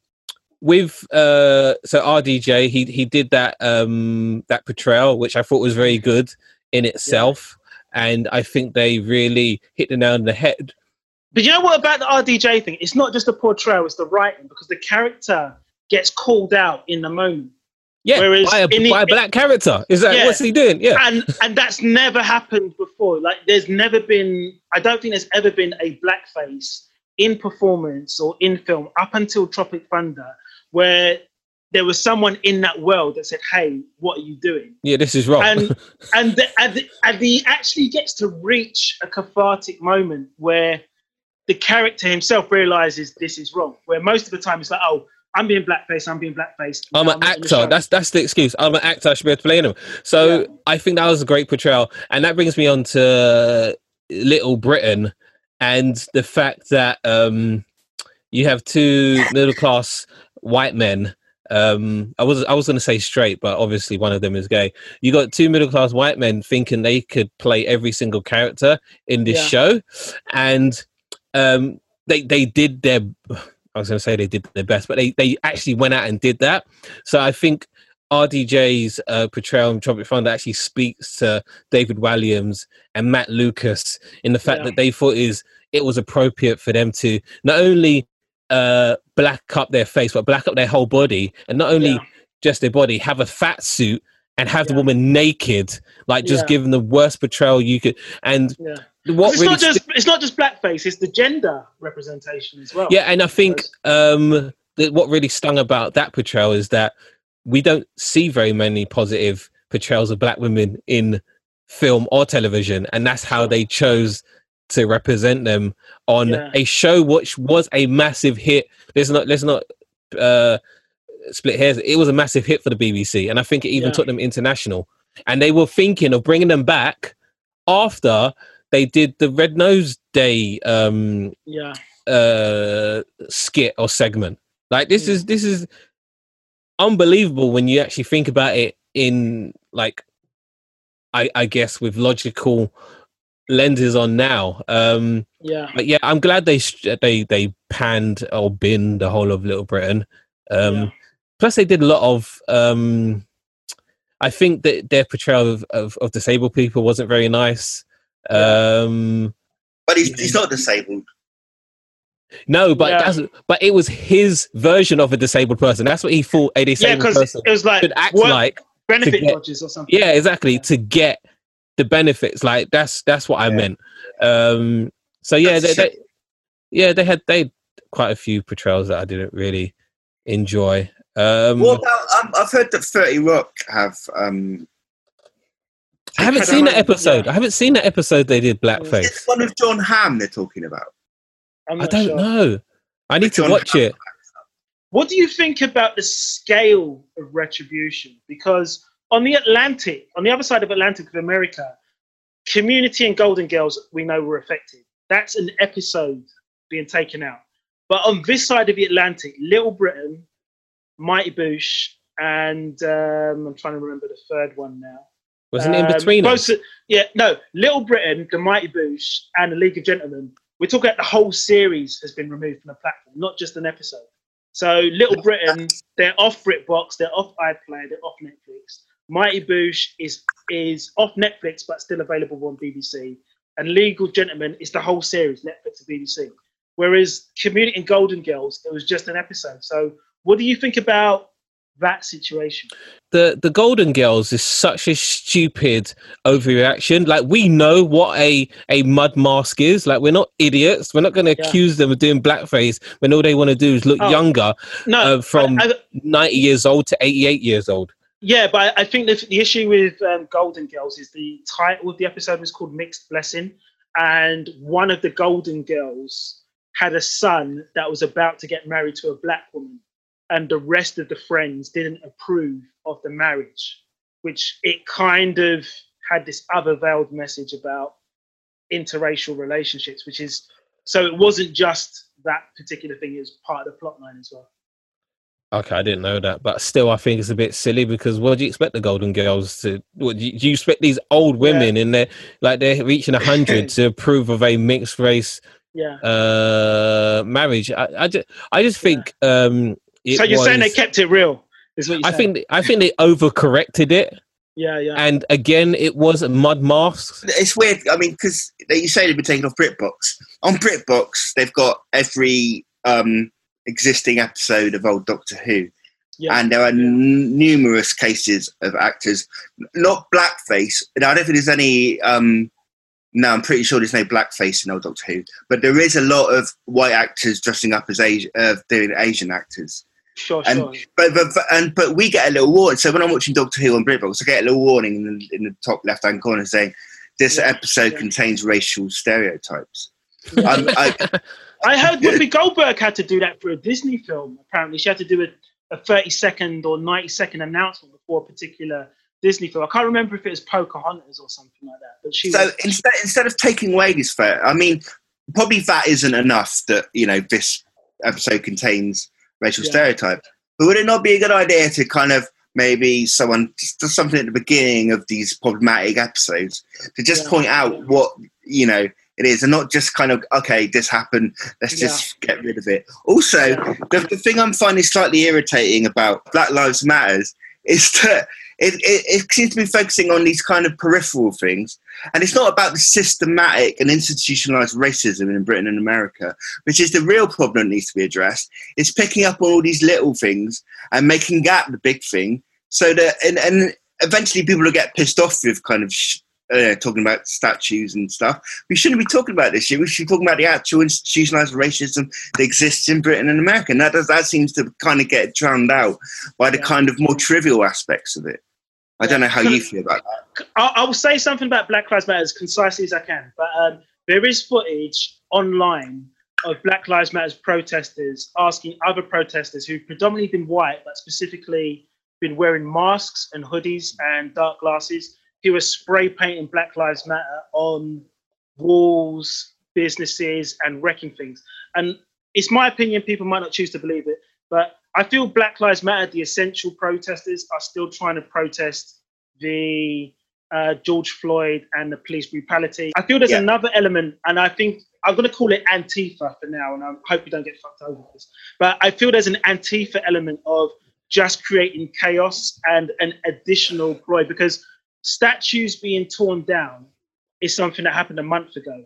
with uh, so RDJ, he he did that um that portrayal, which I thought was very good in itself, yeah. and I think they really hit the nail on the head. But you know what about the RDJ thing? It's not just the portrayal; it's the writing because the character gets called out in the moment. Yeah, Whereas by a, the, by a black character. Is that yeah, what's he doing? Yeah, and and that's never happened before. Like, there's never been. I don't think there's ever been a blackface in performance or in film up until Tropic Thunder where there was someone in that world that said, "Hey, what are you doing?" Yeah, this is wrong. And and the, and, the, and he actually gets to reach a cathartic moment where the character himself realizes this is wrong. Where most of the time it's like, "Oh, I'm being blackface. I'm being blackface. I'm an actor. That's that's the excuse. I'm an actor. I should be able to play him. So yeah. I think that was a great portrayal, and that brings me on to Little Britain and the fact that um, you have two middle class white men. Um, I was I was going to say straight, but obviously one of them is gay. You got two middle class white men thinking they could play every single character in this yeah. show, and um, they they did their I was going to say they did their best, but they, they actually went out and did that. So I think RDJ's uh, portrayal in Tropic Thunder actually speaks to David Walliams and Matt Lucas in the fact yeah. that they thought is it was appropriate for them to not only uh, black up their face, but black up their whole body, and not only yeah. just their body, have a fat suit and have yeah. the woman naked, like just giving the worst portrayal you could. And what it's really not just st- it's not just blackface; it's the gender representation as well. Yeah, and I think um, that what really stung about that portrayal is that we don't see very many positive portrayals of black women in film or television, and that's how they chose to represent them on yeah. a show which was a massive hit. Let's not let's not uh, split hairs. It was a massive hit for the BBC, and I think it even yeah. took them international. And they were thinking of bringing them back after they did the Red Nose Day um, yeah. uh, skit or segment. Like this is this is unbelievable when you actually think about it in like I, I guess with logical lenses on now. Um, yeah, but yeah, I'm glad they they they panned or binned the whole of Little Britain. Um, yeah. Plus, they did a lot of. Um, I think that their portrayal of, of, of disabled people wasn't very nice. Um, but he's, he's not disabled. No, but yeah. that's, but it was his version of a disabled person. That's what he thought a disabled yeah, person it was like should act like benefit get, dodges or something. Yeah, exactly. Yeah. To get the benefits, like that's that's what I meant. Um, so yeah, they, they, yeah, they had they had quite a few portrayals that I didn't really enjoy. Um, what about? Um, I've heard that Thirty Rock have um, I haven't seen that episode. Yeah. I haven't seen that episode they did blackface. It's one of Jon Hamm they're talking about. I don't sure. know. I need to watch Hamm. it. What do you think about the scale of retribution? Because on the Atlantic, on the other side of Atlantic of America, Community and Golden Girls we know were affected. That's an episode being taken out. But on this side of the Atlantic, Little Britain, Mighty Boosh, and um, I'm trying to remember the third one now. Wasn't um, Inbetweeners? Yeah, no. Little Britain, the Mighty Boosh, and the League of Gentlemen. We're talking about the whole series has been removed from the platform, not just an episode. So Little Britain, they're off BritBox, they're off iPlayer, they're off Netflix. Mighty Boosh is is off Netflix but still available on BBC. And League of Gentlemen is the whole series, Netflix and BBC. Whereas Community and Golden Girls, it was just an episode. So what do you think about that situation. The the Golden Girls is such a stupid overreaction. Like we know what a a mud mask is. Like we're not idiots. We're not going to Yeah. accuse them of doing blackface when all they want to do is look Oh, younger, No, uh, from I- I- ninety years old to eighty eight years old. Yeah, but I think the, the issue with um, Golden Girls is the title of the episode was called Mixed Blessing, and one of the Golden Girls had a son that was about to get married to a black woman, and the rest of the friends didn't approve of the marriage, which it kind of had this other veiled message about interracial relationships, which is so it wasn't just that particular thing; it was part of the plot line as well. Okay, I didn't know that, but still, I think it's a bit silly because what do you expect the Golden Girls to? What, do, you, do you expect these old women in there, like they're reaching a hundred, to approve of a mixed race Yeah. uh, marriage? I, I just, I just think. Um, it so you're saying they kept it real? Is what I saying? think, I think they overcorrected it, Yeah, yeah. and again, it was mud masks. It's weird. I mean, because you say they've been taken off BritBox. On BritBox, they've got every um, existing episode of old Doctor Who, yeah. and there are n- numerous cases of actors, not blackface. And I don't think there's any. Um, no, I'm pretty sure there's no blackface in old Doctor Who, but there is a lot of white actors dressing up as Asian, uh, doing Asian actors. Sure, and- sure. But, but but- and but we get a little warning. So when I'm watching Doctor Who on BritBox, I get a little warning in the, in the top left hand corner saying this Yeah, episode yeah. contains racial stereotypes. Um, I, I heard Whoopi Goldberg had to do that for a Disney film. Apparently, she had to do a, a 30 second or 90 second announcement before a particular Disney film. I can't remember if it was Pocahontas or something like that. But she so was, instead instead of taking away this fair, I mean, probably that isn't enough. That you know this episode contains racial Yeah. stereotypes. But would it not be a good idea to kind of maybe someone just something at the beginning of these problematic episodes to just Yeah. point out what you know it is, and not just kind of okay, this happened. Let's just get rid of it. Also, Yeah. the, the thing I'm finding slightly irritating about Black Lives Matters is that it, it, it seems to be focusing on these kind of peripheral things, and it's not about the systematic and institutionalized racism in Britain and America, which is the real problem that needs to be addressed. It's picking up on all these little things and making that the big thing, so that and, and eventually people will get pissed off with kind of. Sh- uh, talking about statues and stuff. We shouldn't be talking about this shit. We should be talking about the actual institutionalized racism that exists in Britain and America. And that does, that seems to kind of get drowned out by the kind of more trivial aspects of it. I don't know how you feel about that. I, I will say something about Black Lives Matter as concisely as I can. But um, there is footage online of Black Lives Matter protesters asking other protesters who've predominantly been white, but specifically been wearing masks and hoodies and dark glasses, who are spray painting Black Lives Matter on walls, businesses, and wrecking things. And it's my opinion, people might not choose to believe it, but I feel Black Lives Matter, the essential protesters, are still trying to protest the uh, George Floyd and the police brutality. I feel there's Yeah. another element, and I think I'm going to call it Antifa for now, and I hope you don't get fucked over with this. But I feel there's an Antifa element of just creating chaos and an additional ploy because statues being torn down is something that happened a month ago.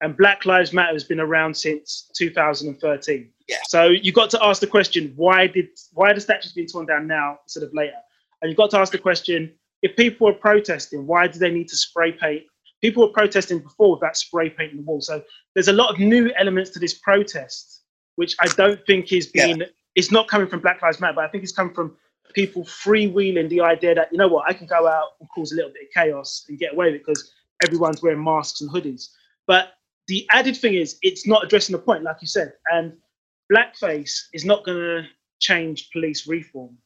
And Black Lives Matter has been around since 2013. Yeah. So you got to ask the question: Why did why are the statues being torn down now instead of later? And you've got to ask the question: If people were protesting, why do they need to spray paint? People were protesting before without spray painting the wall. So there's a lot of new elements to this protest, which I don't think is being Yeah. It's not coming from Black Lives Matter, but I think it's coming from people freewheeling the idea that you know what, I can go out and cause a little bit of chaos and get away with it because everyone's wearing masks and hoodies. But the added thing is, it's not addressing the point, like you said. And blackface is not going to change police reform.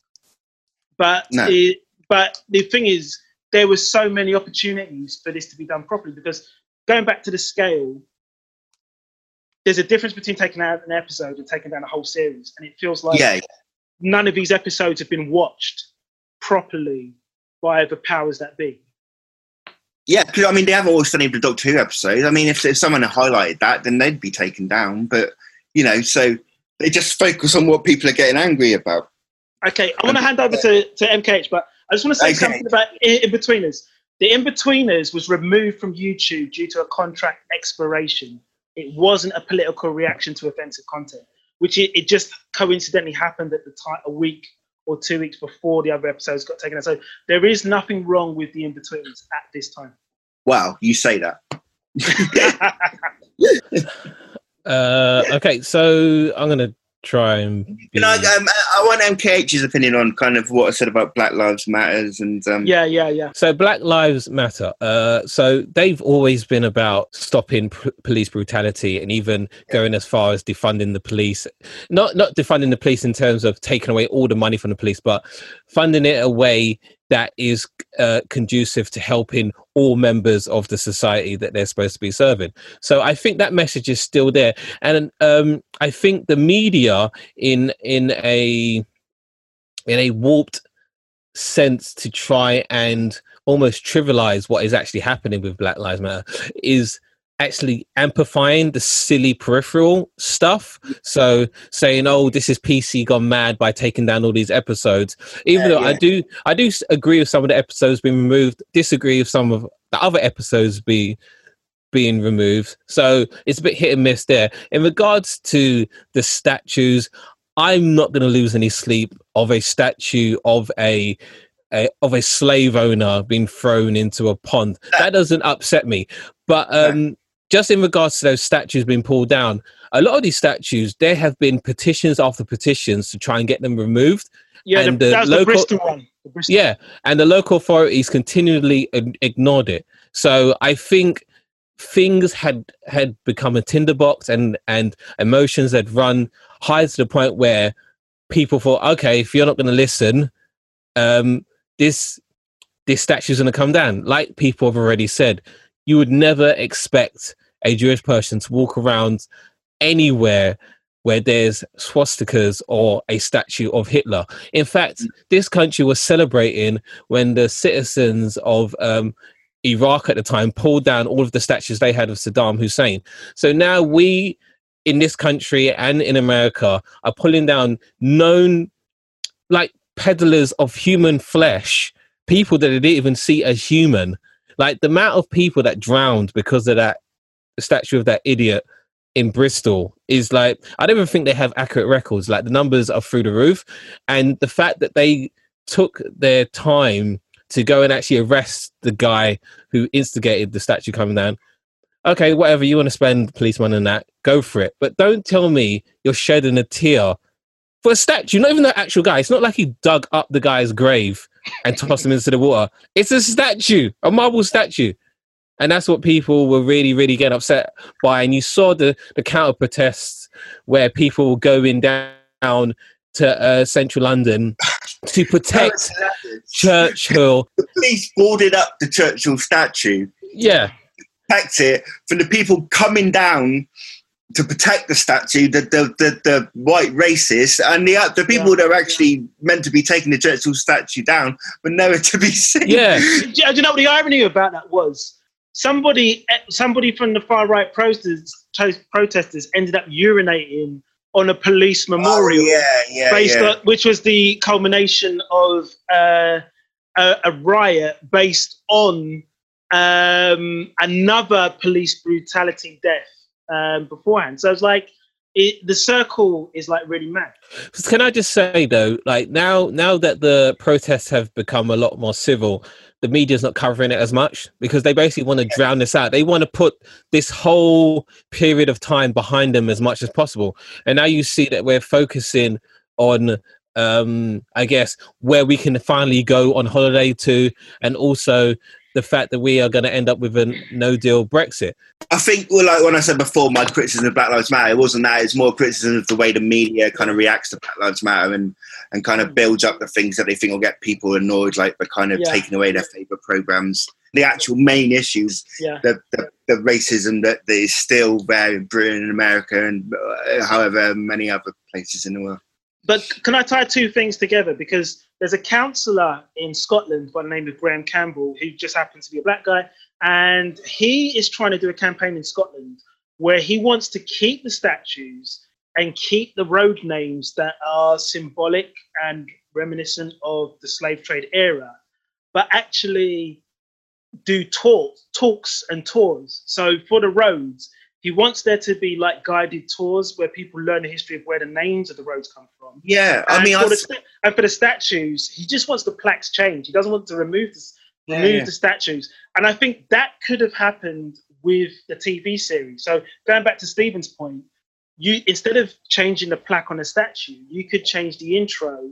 But No. it, but the thing is, there were so many opportunities for this to be done properly because going back to the scale, there's a difference between taking out an episode and taking down a whole series, and it feels like yeah, none of these episodes have been watched properly by the powers that be. Yeah. Because I mean, they haven't any of the Doctor Who episodes. I mean, if, if someone had highlighted that, then they'd be taken down. But you know, so they just focus on what people are getting angry about. Okay, I want to hand over to, to MKH, but I just want to say Okay. something about Inbetweeners. The Inbetweeners was removed from YouTube due to a contract expiration. It wasn't a political reaction to offensive content, which it, it just coincidentally happened at the time, a week or two weeks before the other episodes got taken out. So there is nothing wrong with the in betweens at this time. Wow, you say that. uh, okay, so I'm gonna try and. Be... You know, um, I want MKH's opinion on kind of what I said about Black Lives Matters and. Um... Yeah, yeah, yeah. So Black Lives Matter. Uh, so they've always been about stopping p- police brutality and even going as far as defunding the police. Not not defunding the police in terms of taking away all the money from the police, but funding it a way that is uh, conducive to helping all members of the society that they're supposed to be serving. So I think that message is still there, and um, I think the media in in a in a warped sense to try and almost trivialize what is actually happening with Black Lives Matter is actually amplifying the silly peripheral stuff. So saying, "Oh, this is PC gone mad by taking down all these episodes," even yeah, though yeah. I do, I do agree with some of the episodes being removed. Disagree with some of the other episodes be being removed. So it's a bit hit and miss there. In regards to the statues, I'm not going to lose any sleep of a statue of a a, of a slave owner being thrown into a pond. That doesn't upset me. But um, just in regards to those statues being pulled down, a lot of these statues, there have been petitions after petitions to try and get them removed. Yeah, and the, the local, the Bristol one. The Bristol. Yeah, and the local authorities continually ignored it. So I think things had had become a tinderbox, and and emotions had run high to the point where people thought, okay, if you're not going to listen, um, this this statue's going to come down. Like people have already said, you would never expect a Jewish person to walk around anywhere where there's swastikas or a statue of Hitler. In fact, mm. this country was celebrating when the citizens of um, Iraq at the time pulled down all of the statues they had of Saddam Hussein. So now we in this country and in America are pulling down known like peddlers of human flesh, people that they didn't even see as human. Like the amount of people that drowned because of that the statue of that idiot in Bristol is like I don't even think they have accurate records. Like the numbers are through the roof, and the fact that they took their time to go and actually arrest the guy who instigated the statue coming down. Okay, whatever you want to spend police money on that, go for it. But don't tell me you're shedding a tear for a statue, not even the actual guy. It's not like he dug up the guy's grave and tossed him into the water. It's a statue, a marble statue and that's what people were really, really getting upset by. And you saw the the counter protests where people were going down to uh, central London to protect Churchill. The police boarded up the Churchill statue. Yeah, protect it from the people coming down to protect the statue, the the, the, the white racists and the the people yeah. that are actually meant to be taking the Churchill statue down, but nowhere to be seen. Yeah, do you know what the irony about that was? Somebody somebody from the far right protesters protesters ended up urinating on a police oh, memorial, oh, yeah, yeah, based yeah. On, which was the culmination of uh, a, a, riot based on um, another police brutality death um, beforehand. So it's like it, the circle is like really mad. Can I just say though, like now, now that the protests have become a lot more civil, the media's not covering it as much because they basically want to drown this out. They want to put this whole period of time behind them as much as possible. And now you see that we're focusing on um i guess where we can finally go on holiday to and also the fact that we are going to end up with a no deal Brexit. I think, well, like when I said before, my criticism of Black Lives Matter, it wasn't that. It's more criticism of the way the media kind of reacts to Black Lives Matter and, and kind of builds up the things that they think will get people annoyed, like by kind of yeah. taking away their favourite programs. The actual main issues, yeah. the, the, the, racism that, that is still there in Britain and America and uh, however many other places in the world. But can I tie two things together? Because there's a councillor in Scotland by the name of Graham Campbell who just happens to be a black guy, and he is trying to do a campaign in Scotland where he wants to keep the statues and keep the road names that are symbolic and reminiscent of the slave trade era, but actually do talk, talks and tours. So for the roads, he wants there to be like guided tours where people learn the history of where the names of the roads come from. Yeah, I mean, for I, the, and for the statues, he just wants the plaques changed. He doesn't want to remove the, remove yeah. the statues. And I think that could have happened with the TV series. So going back to Stephen's point, you instead of changing the plaque on a statue, you could change the intro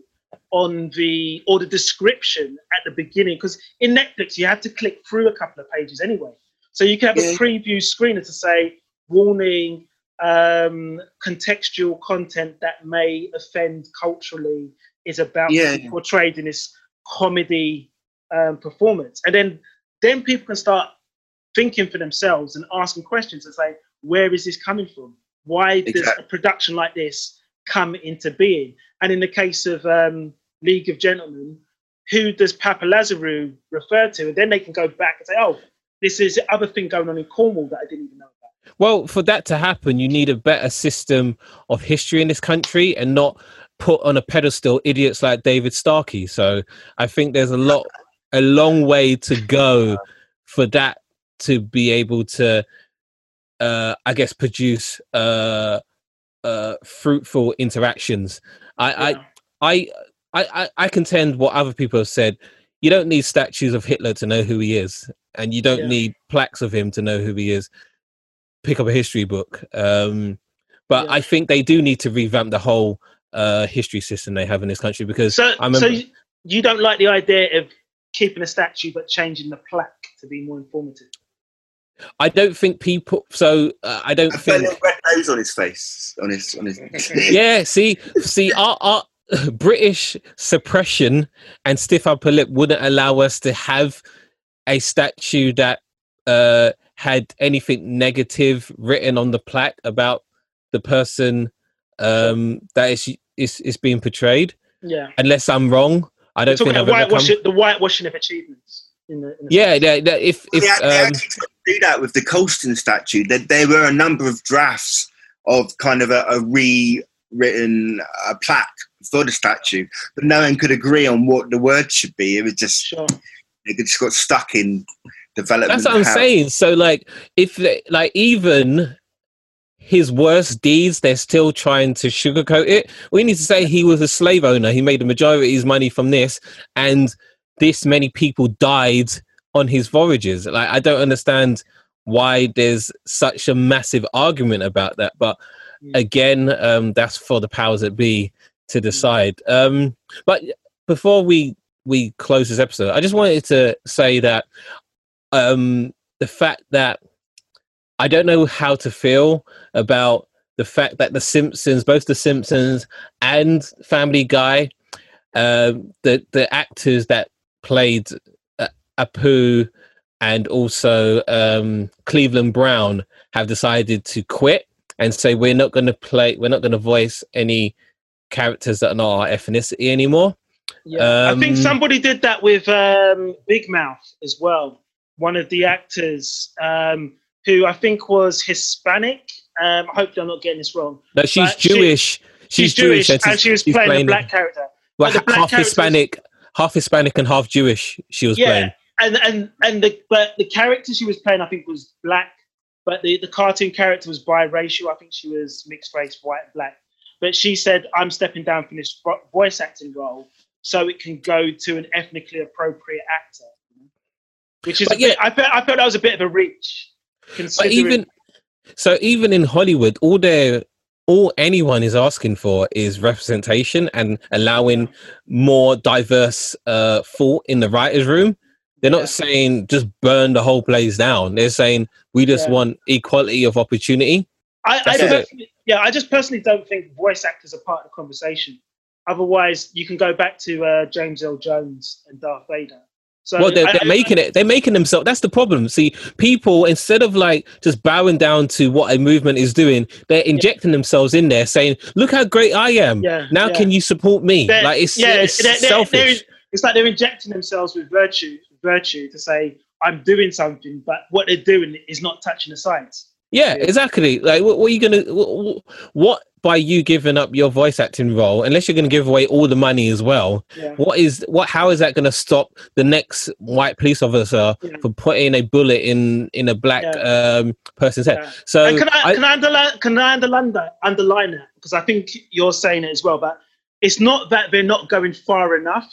on the or the description at the beginning. Because in Netflix, you have to click through a couple of pages anyway. So you can have Yeah. a preview screener to say warning, um, contextual content that may offend culturally is about Yeah. be portrayed in this comedy um, performance, and then then people can start thinking for themselves and asking questions and say, where is this coming from? Why does a production like this come into being? And in the case of um, League of Gentlemen, who does Papa Lazarou refer to? And then they can go back and say, oh, this is the other thing going on in Cornwall that I didn't even know about. Well, for that to happen, you need a better system of history in this country and not put on a pedestal idiots like David Starkey. So I think there's a lot, a long way to go for that to be able to, uh, I guess, produce uh, uh, fruitful interactions. I, I, Yeah. I, I, I, I contend what other people have said. You don't need statues of Hitler to know who he is, and you don't Yeah. need plaques of him to know who he is. Pick up a history book. Um, but Yeah. I think they do need to revamp the whole uh, history system they have in this country because So, I remember. so you, you don't like the idea of keeping a statue but changing the plaque to be more informative? I don't think people. So uh, I don't I felt a think. red nose on his face, on his, on his. yeah, see, see, our, our British suppression and stiff upper lip wouldn't allow us to have a statue that uh, had anything negative written on the plaque about the person um, that is, is is being portrayed. Yeah. Unless I'm wrong, I don't think I've about ever come. the whitewashing of achievements. In the, in the Yeah, yeah, yeah, if if they, act- they um, actually tried to do that with the Colston statue. There, there were a number of drafts of kind of a, a rewritten uh, plaque for the statue, but no one could agree on what the word should be. It was just Sure. it just got stuck in development. That's what I'm hell. saying. So like if they, like even his worst deeds, they're still trying to sugarcoat it. We need to say he was a slave owner. He made the majority of his money from this, and this many people died on his voyages. Like I don't understand why there's such a massive argument about that. But Mm. again, um, that's for the powers that be to decide. Um, but before we we close this episode, I just wanted to say that um, the fact that I don't know how to feel about the fact that the Simpsons, both the Simpsons and Family Guy, um, the the actors that played uh, Apu and also um, Cleveland Brown have decided to quit and say we're not going to play, we're not going to voice any characters that are not our ethnicity anymore. Yeah. I think Um, somebody did that with um, Big Mouth as well. One of the actors um, who I think was Hispanic. Um, hopefully, I'm not getting this wrong. No, she's But she- Jewish. She's, Jewish, and she's- she was she's playing, a black character. well, half character was- Hispanic, half Hispanic and half Jewish. She was Yeah, playing. and and and the but the character she was playing, I think, was black. But the, the cartoon character was biracial. I think she was mixed race, white and black. But she said, "I'm stepping down from this voice acting role, so it can go to an ethnically appropriate actor." Which is, But a bit, yeah- I felt, I felt that was a bit of a reach. But Considering, even so, even in Hollywood, all they all anyone is asking for is representation and allowing more diverse uh, thought in the writers' room. They're not Yeah. saying just burn the whole place down. They're saying we just Yeah. want equality of opportunity. I, I personally, yeah, I just personally don't think voice actors are part of the conversation. Otherwise, you can go back to uh, James Earl Jones and Darth Vader. So well, they're, they're making it. They're making themselves. That's the problem. See, people instead of like just bowing down to what a movement is doing, they're injecting themselves in there, saying, "Look how great I am. Yeah, now yeah. can you support me?" They're- like it's, yeah, it's they're- selfish. it's like they're injecting themselves with virtue, virtue to say I'm doing something, but what they're doing is not touching the sides. Yeah, Yeah. exactly. Like, what, what are you gonna? What, what by you giving up your voice acting role, unless you're gonna give away all the money as well? Yeah. What is what? How is that gonna stop the next white police officer Yeah. from putting a bullet in in a black um, person's head? Yeah. So and can I, I- can I underline can I underline that underline that because I think you're saying it as well. But it's not that they're not going far enough,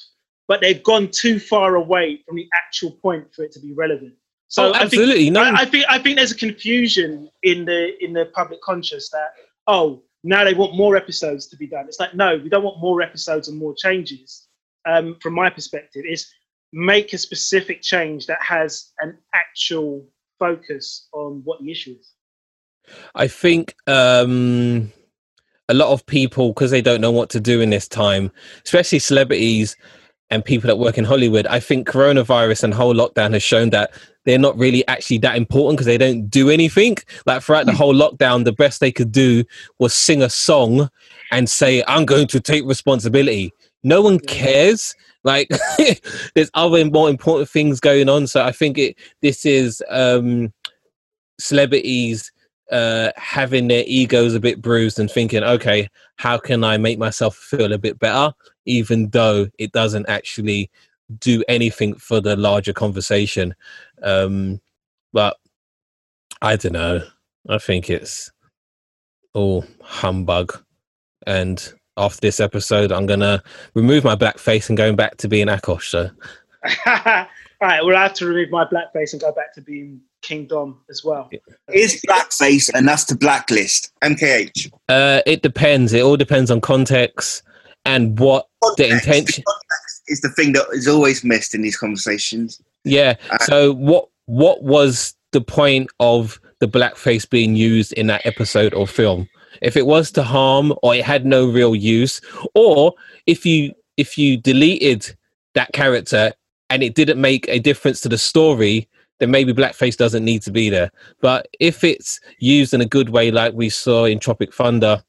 but they've gone too far away from the actual point for it to be relevant. So oh, I think absolutely no. I, I think I think there's a confusion in the in the public conscious that oh now they want more episodes to be done. It's like no, we don't want more episodes and more changes. Um, from my perspective, is make a specific change that has an actual focus on what the issue is. I think um, a lot of people, because they don't know what to do in this time, especially celebrities and people that work in Hollywood, I think coronavirus and whole lockdown has shown that they're not really actually that important because they don't do anything. Like throughout the whole lockdown, the best they could do was sing a song and say, I'm going to take responsibility. No one cares. Like there's other more important things going on. So I think it this is um celebrities uh having their egos a bit bruised and thinking okay how can i make myself feel a bit better even though it doesn't actually do anything for the larger conversation? Um but i don't know. I think it's all humbug. And after this episode i'm gonna remove my black face and going back to being akosh so. All right, well, I have to remove my black face and go back to being King Dom as well. Is blackface, and that's the blacklist. MKH. uh it depends it all depends on context and what the Context. intention Context is the thing that is always missed in these conversations. Yeah. Uh, So what what was the point of the blackface being used in that episode or film? If it was to harm or it had no real use, or if you if you deleted that character and it didn't make a difference to the story, then maybe blackface doesn't need to be there. But if it's used in a good way, like we saw in Tropic Thunder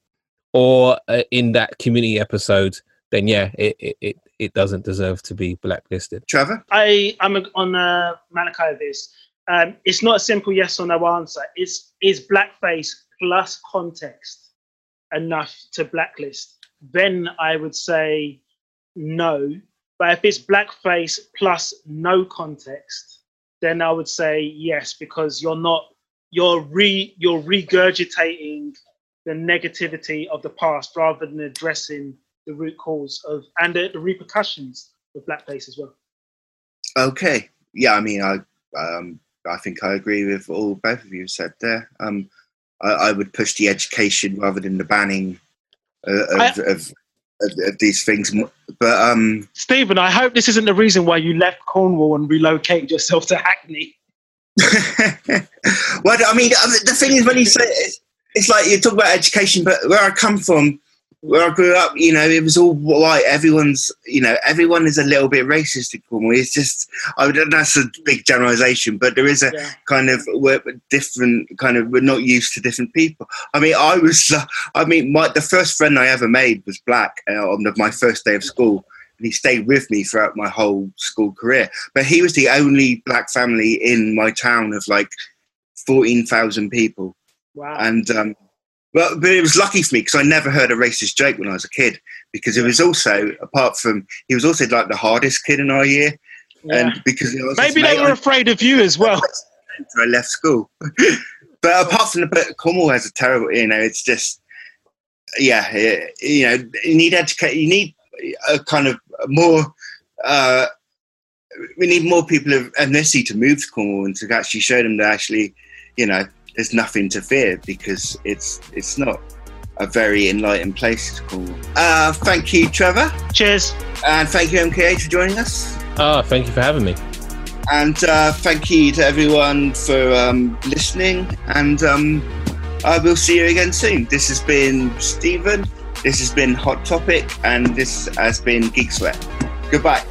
or uh, in that community episode, then yeah, it, it, it, it doesn't deserve to be blacklisted. Trevor? I I'm on uh, Malachi this. Um, it's not a simple yes or no answer. It's is blackface plus context enough to blacklist? Then I would say no. But if it's blackface plus no context, then I would say yes because you're not you're re you're regurgitating the negativity of the past rather than addressing the root cause of and the, the repercussions of blackface as well. Okay. Yeah, I mean, I um, I think I agree with all both of you said there. Um, I, I would push the education rather than the banning uh, of, I- of, of, of these things. But um, Stephen, I hope this isn't the reason why you left Cornwall and relocated yourself to Hackney. well, I mean, the thing is, when you say it, it's like you talk about education, but where I come from, where I grew up, you know, it was all white. Everyone's, you know, everyone is a little bit racist in Cornwall. It's just, I would, that's a big generalisation, but there is a Yeah. kind of we're different, kind of we're not used to different people. I mean, I was, uh, I mean, my the first friend I ever made was black uh, on the, my first day of school. And he stayed with me throughout my whole school career. But he was the only black family in my town of like 14,000 people. Wow. And um, but but it was lucky for me because I never heard a racist joke when I was a kid. Because it was also apart from he was also like the hardest kid in our year, Yeah. and because Maybe they were afraid of you as well. I left school. but apart from the but Cornwall has a terrible, you know, it's just yeah, eh, you know, you need educate, you need a kind of more. Uh, we need more people of ethnicity to move to Cornwall and to actually show them that actually, you know, there's nothing to fear because it's it's not a very enlightened place. Cornwall. Uh, thank you, Trevor, Cheers. and thank you, MKH, for joining us. Ah, thank you for having me. And uh, thank you to everyone for um, listening. And um, I will see you again soon. This has been Stephen. This has been Hot Topic. And this has been Geek Sweat. Goodbye.